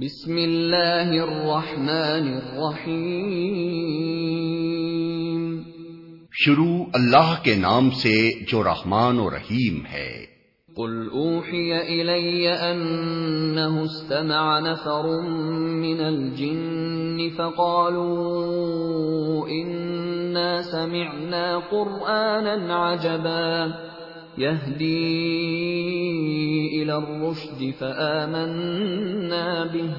بسم اللہ الرحمن الرحیم۔ شروع اللہ کے نام سے جو رحمان و رحیم ہے۔ قل اوحی الی انه استمع نفر من الجن فقالوا اننا سمعنا قرآنا عجبا۔ يهدي الى الرشد فآمنا به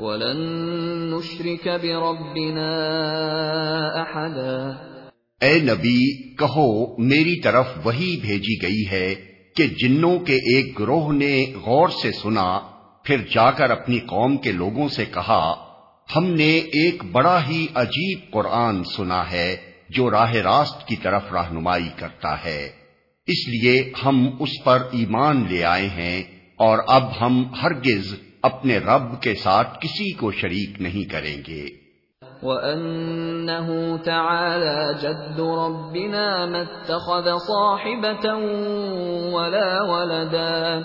ولن نشرك بربنا احدا اے نبی، کہو، میری طرف وہی بھیجی گئی ہے کہ جنوں کے ایک گروہ نے غور سے سنا، پھر جا کر اپنی قوم کے لوگوں سے کہا، ہم نے ایک بڑا ہی عجیب قرآن سنا ہے جو راہ راست کی طرف رہنمائی کرتا ہے۔ اس لیے ہم اس پر ایمان لے آئے ہیں اور اب ہم ہرگز اپنے رب کے ساتھ کسی کو شریک نہیں کریں گے۔ وَأَنَّهُ تَعَالَى جَدُّ رَبِّنَا مَا اتَّخَذَ صَاحِبَةً وَلَا وَلَدًا۔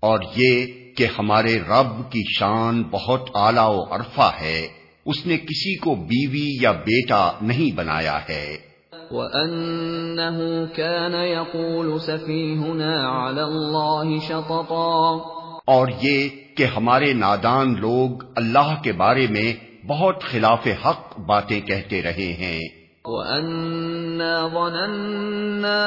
اور یہ کہ ہمارے رب کی شان بہت اعلیٰ و عرفہ ہے اس نے کسی کو بیوی یا بیٹا نہیں بنایا ہے۔ وَأَنَّهُ كَانَ يَقُولُ سَفِيهُنَا عَلَى اللَّهِ شَطَطًا اور یہ کہ ہمارے نادان لوگ اللہ کے بارے میں بہت خلاف حق باتیں کہتے رہے ہیں۔ وَأَنَّا ظَنَنَّا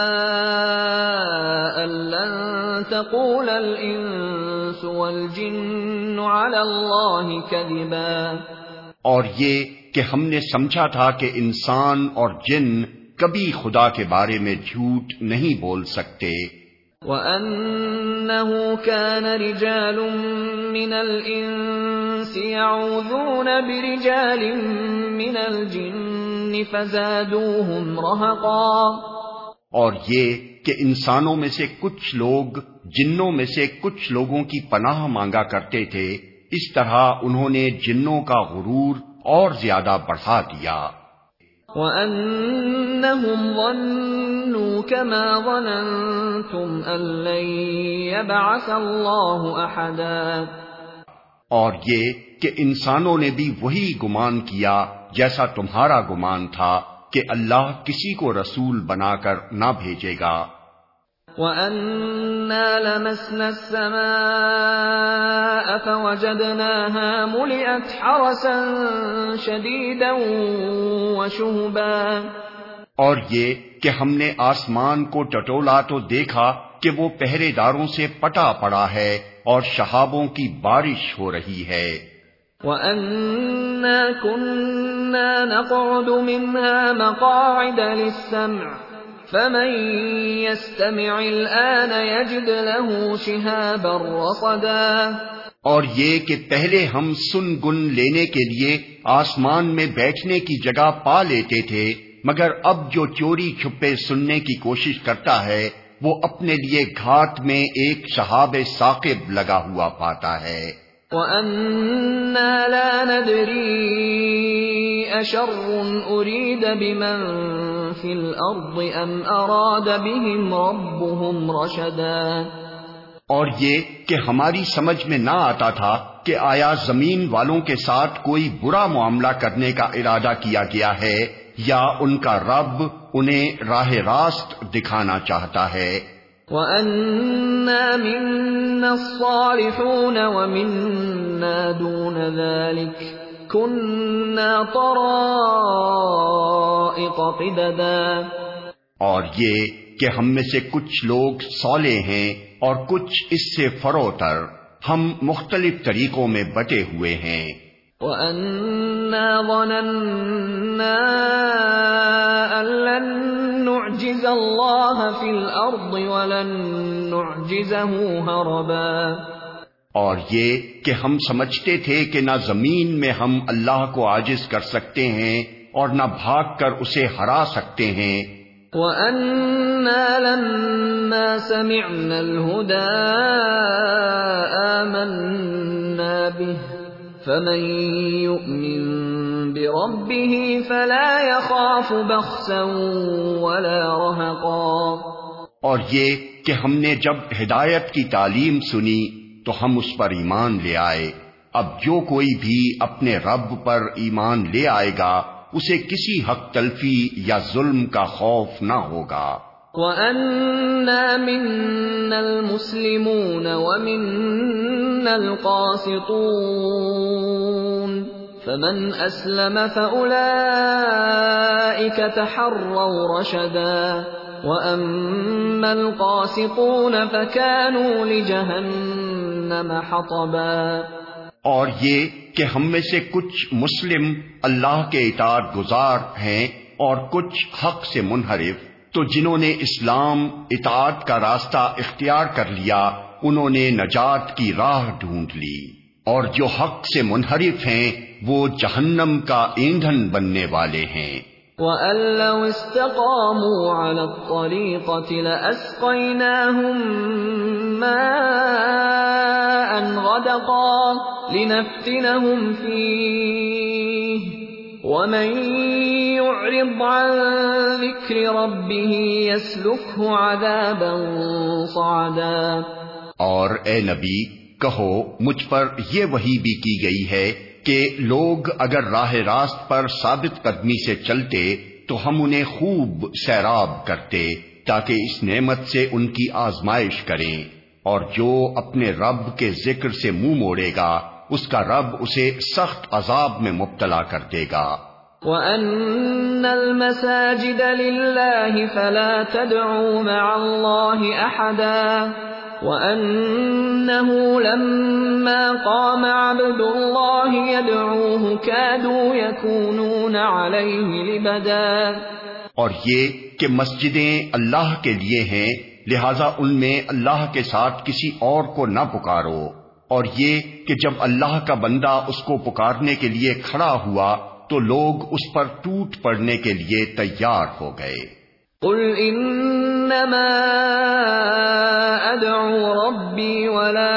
أَن لَّن تَقُولَ الْإِنسُ وَالْجِنُّ عَلَى اللَّهِ كَذِبًا اور یہ کہ ہم نے سمجھا تھا کہ انسان اور جن کبھی خدا کے بارے میں جھوٹ نہیں بول سکتے۔ وَأَنَّهُ كَانَ رِجَالٌ مِّنَ الْإِنسِ يَعُوذُونَ بِرِجَالٍ مِّنَ الْجِنِّ فَزَادُوهُمْ رَهَقًا۔ اور یہ کہ انسانوں میں سے کچھ لوگ جنوں میں سے کچھ لوگوں کی پناہ مانگا کرتے تھے اس طرح انہوں نے جنوں کا غرور اور زیادہ بڑھا دیا۔ وَأَنَّهُمْ ظَنُّوا كَمَا ظَنَنْتُمْ أَن لَّن يَبْعَثَ اللَّهُ أَحَدًا اور یہ کہ انسانوں نے بھی وہی گمان کیا جیسا تمہارا گمان تھا کہ اللہ کسی کو رسول بنا کر نہ بھیجے گا۔ وَأَنَّا لَمَسْنَا السَّمَاءَ فَوَجَدْنَاهَا مُلِئَتْ حَرَسًا شَدِيدًا وَشُهُبًا اور یہ کہ ہم نے آسمان کو ٹٹولا تو دیکھا کہ وہ پہرے داروں سے پٹا پڑا ہے اور شہابوں کی بارش ہو رہی ہے۔ وَأَنَّا كُنَّا نَقْعُدُ مِنْهَا مَقَاعِدَ لِلسَّمْعِ فمن يستمع الآن يجد له شهابا رصدا اور یہ کہ پہلے ہم سن گن لینے کے لیے آسمان میں بیٹھنے کی جگہ پا لیتے تھے مگر اب جو چوری چھپے سننے کی کوشش کرتا ہے وہ اپنے لیے گھاٹ میں ایک شہاب ثاقب لگا ہوا پاتا ہے۔ وَأَنَّا لَا نَدْرِي أَشَرٌ أُرِيدَ بِمَن فِي الْأَرْضِ أَمْ أَرَادَ بِهِمْ رَبُّهُمْ رَشَدًا اور یہ کہ ہماری سمجھ میں نہ آتا تھا کہ آیا زمین والوں کے ساتھ کوئی برا معاملہ کرنے کا ارادہ کیا گیا ہے یا ان کا رب انہیں راہ راست دکھانا چاہتا ہے۔ وَأَنَّا مِنَّا الصَّالِحُونَ وَمِنَّا دُونَ ذَلِكَ كُنَّا طَرَائِقَ قِدَدًا اور یہ کہ ہم میں سے کچھ لوگ صالح ہیں اور کچھ اس سے فروتر ہم مختلف طریقوں میں بٹے ہوئے ہیں۔ وَأَنَّا ظَنَنَّا أَن لَّن نُّعْجِزَ اللَّهَ فِي الْأَرْضِ وَلَن نُّعْجِزَهُ هَرَبًا۔ اور یہ کہ ہم سمجھتے تھے کہ نہ زمین میں ہم اللہ کو عاجز کر سکتے ہیں اور نہ بھاگ کر اسے ہرا سکتے ہیں۔ وَأَنَّا لَمَّا سَمِعْنَا الْهُدَىٰ آمَنَّا بِهِ فمن يؤمن بربه فلا يخاف بخسا ولا رهقا۔ اور یہ کہ ہم نے جب ہدایت کی تعلیم سنی تو ہم اس پر ایمان لے آئے۔ اب جو کوئی بھی اپنے رب پر ایمان لے آئے گا، اسے کسی حق تلفی یا ظلم کا خوف نہ ہوگا۔ وَأَنَّا مِنَّا الْمُسْلِمُونَ وَمِنَّا الْقَاسِطُونَ فَمَنْ أَسْلَمَ فَأُولَئِكَ تَحَرَّوْا رَشَدًا وَأَمَّا الْقَاسِطُونَ فَكَانُوا لِجَهَنَّمَ حَطَبًا۔ اور یہ کہ ہم میں سے کچھ مسلم اللہ کے اطاعت گزار ہیں اور کچھ حق سے منحرف، تو جنہوں نے اسلام اطاعت کا راستہ اختیار کر لیا، انہوں نے نجات کی راہ ڈھونڈ لی۔ اور جو حق سے منحرف ہیں، وہ جہنم کا ایندھن بننے والے ہیں۔ وَأَن لَّوْ اسْتَقَامُوا عَلَى الطَّرِيقَةِ لَأَسْقَيْنَاهُم مَّاءً غَدَقًا لِّنَفْتِنَهُمْ فِيهِ وَمَن يُعْرِضْ عَن ذِكْرِ رَبِّهِ يَسْلُكْهُ عَذَابًا صَعَدًا اور اے نبی، کہو، مجھ پر یہ وحی بھی کی گئی ہے کہ لوگ اگر راہ راست پر ثابت قدمی سے چلتے تو ہم انہیں خوب سیراب کرتے تاکہ اس نعمت سے ان کی آزمائش کریں اور جو اپنے رب کے ذکر سے منہ مو موڑے گا، اس کا رب اسے سخت عذاب میں مبتلا کر دے گا۔ وَأَنَّ الْمَسَاجِدَ لِلَّهِ فَلَا تَدْعُوا مَعَ اللَّهِ أَحَدًا۔ وَأَنَّهُ لَمَّا قَامَ عَبْدُ اللَّهِ يَدْعُوهُ كَادُوا يَكُونُونَ عَلَيْهِ لِبَدًا اور یہ کہ مسجدیں اللہ کے لیے ہیں لہذا ان میں اللہ کے ساتھ کسی اور کو نہ پکارو۔ اور یہ کہ جب اللہ کا بندہ اس کو پکارنے کے لیے کھڑا ہوا تو لوگ اس پر ٹوٹ پڑنے کے لیے تیار ہو گئے۔ قل انما ادعو ربی ولا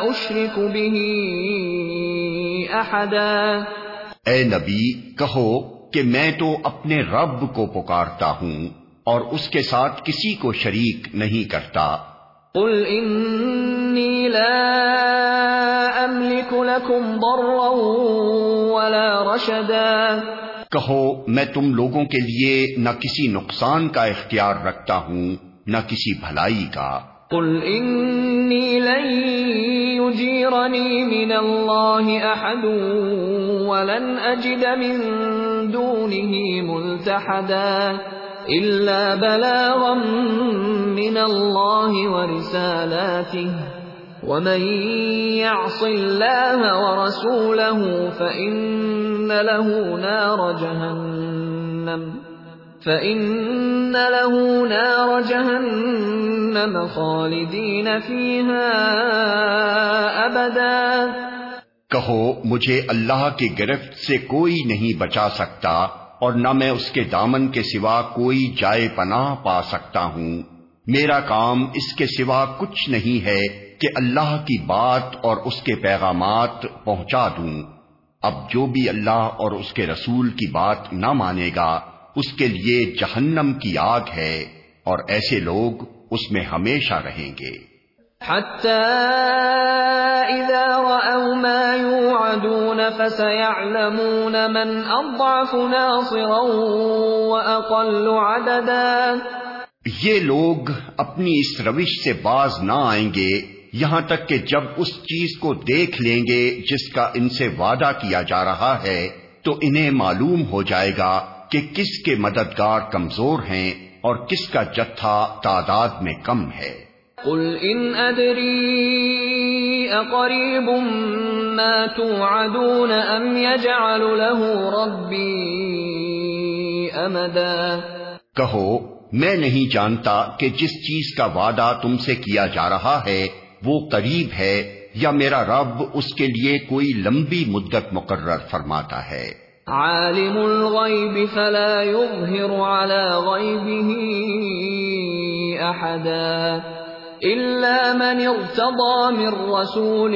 اشرک به احدا اے نبی کہو کہ میں تو اپنے رب کو پکارتا ہوں اور اس کے ساتھ کسی کو شریک نہیں کرتا۔ قل انی لا املک لکم ضرا ولا رشدا۔ کہو، میں تم لوگوں کے لیے نہ کسی نقصان کا اختیار رکھتا ہوں، نہ کسی بھلائی کا۔ قل انی لن من اللہ احد ولن اجد من دونه ملتحدا الا بلاغا من الله ورسالاته ومن يعص الله ورسوله فإن له نار جهنم. فإن له نار جهنم خالدين فيها أبدا. کہو، مجھے اللہ کی گرفت سے کوئی نہیں بچا سکتا اور نہ میں اس کے دامن کے سوا کوئی جائے پناہ پا سکتا ہوں۔ میرا کام اس کے سوا کچھ نہیں ہے کہ اللہ کی بات اور اس کے پیغامات پہنچا دوں۔ اب جو بھی اللہ اور اس کے رسول کی بات نہ مانے گا اس کے لیے جہنم کی آگ ہے اور ایسے لوگ اس میں ہمیشہ رہیں گے۔ من اضعف ناصرا عددا۔ یہ لوگ اپنی اس روش سے باز نہ آئیں گے۔ یہاں تک کہ جب اس چیز کو دیکھ لیں گے جس کا ان سے وعدہ کیا جا رہا ہے تو انہیں معلوم ہو جائے گا کہ کس کے مددگار کمزور ہیں اور کس کا جتھا تعداد میں کم ہے۔ قل ان ادری اقریب ما توعدون ام يجعل له ربی امدا کہو میں نہیں جانتا کہ جس چیز کا وعدہ تم سے کیا جا رہا ہے وہ قریب ہے یا میرا رب اس کے لیے کوئی لمبی مدت مقرر فرماتا ہے۔ عالم الغیب فلا يظهر على غیبه احدا الا من ارتضى من رسول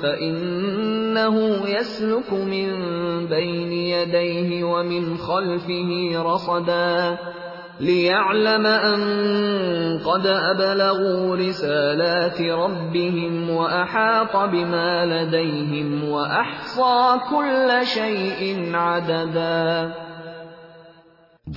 فانه يسلك من بين يديه ومن خلفه رصدا۔ لِيَعْلَمَ أَن قَدْ أَبْلَغُوا رِسَالَاتِ رَبِّهِمْ وَأَحَاطَ بِمَا لَدَيْهِمْ وَأَحْصَى كُلَّ شَيْءٍ عَدَدًا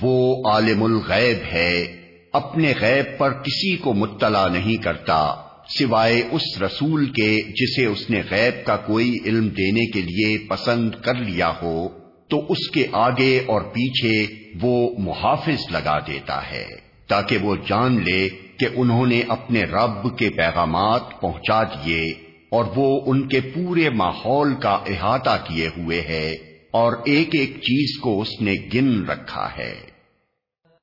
وہ عالم الغیب ہے، اپنے غیب پر کسی کو مطلع نہیں کرتا، سوائے اس رسول کے جسے اس نے غیب کا کوئی علم دینے کے لیے پسند کر لیا ہو۔ تو اس کے آگے اور پیچھے وہ محافظ لگا دیتا ہے، تاکہ وہ جان لے کہ انہوں نے اپنے رب کے پیغامات پہنچا دیے اور وہ ان کے پورے ماحول کا احاطہ کیے ہوئے ہے اور ایک ایک چیز کو اس نے گن رکھا ہے۔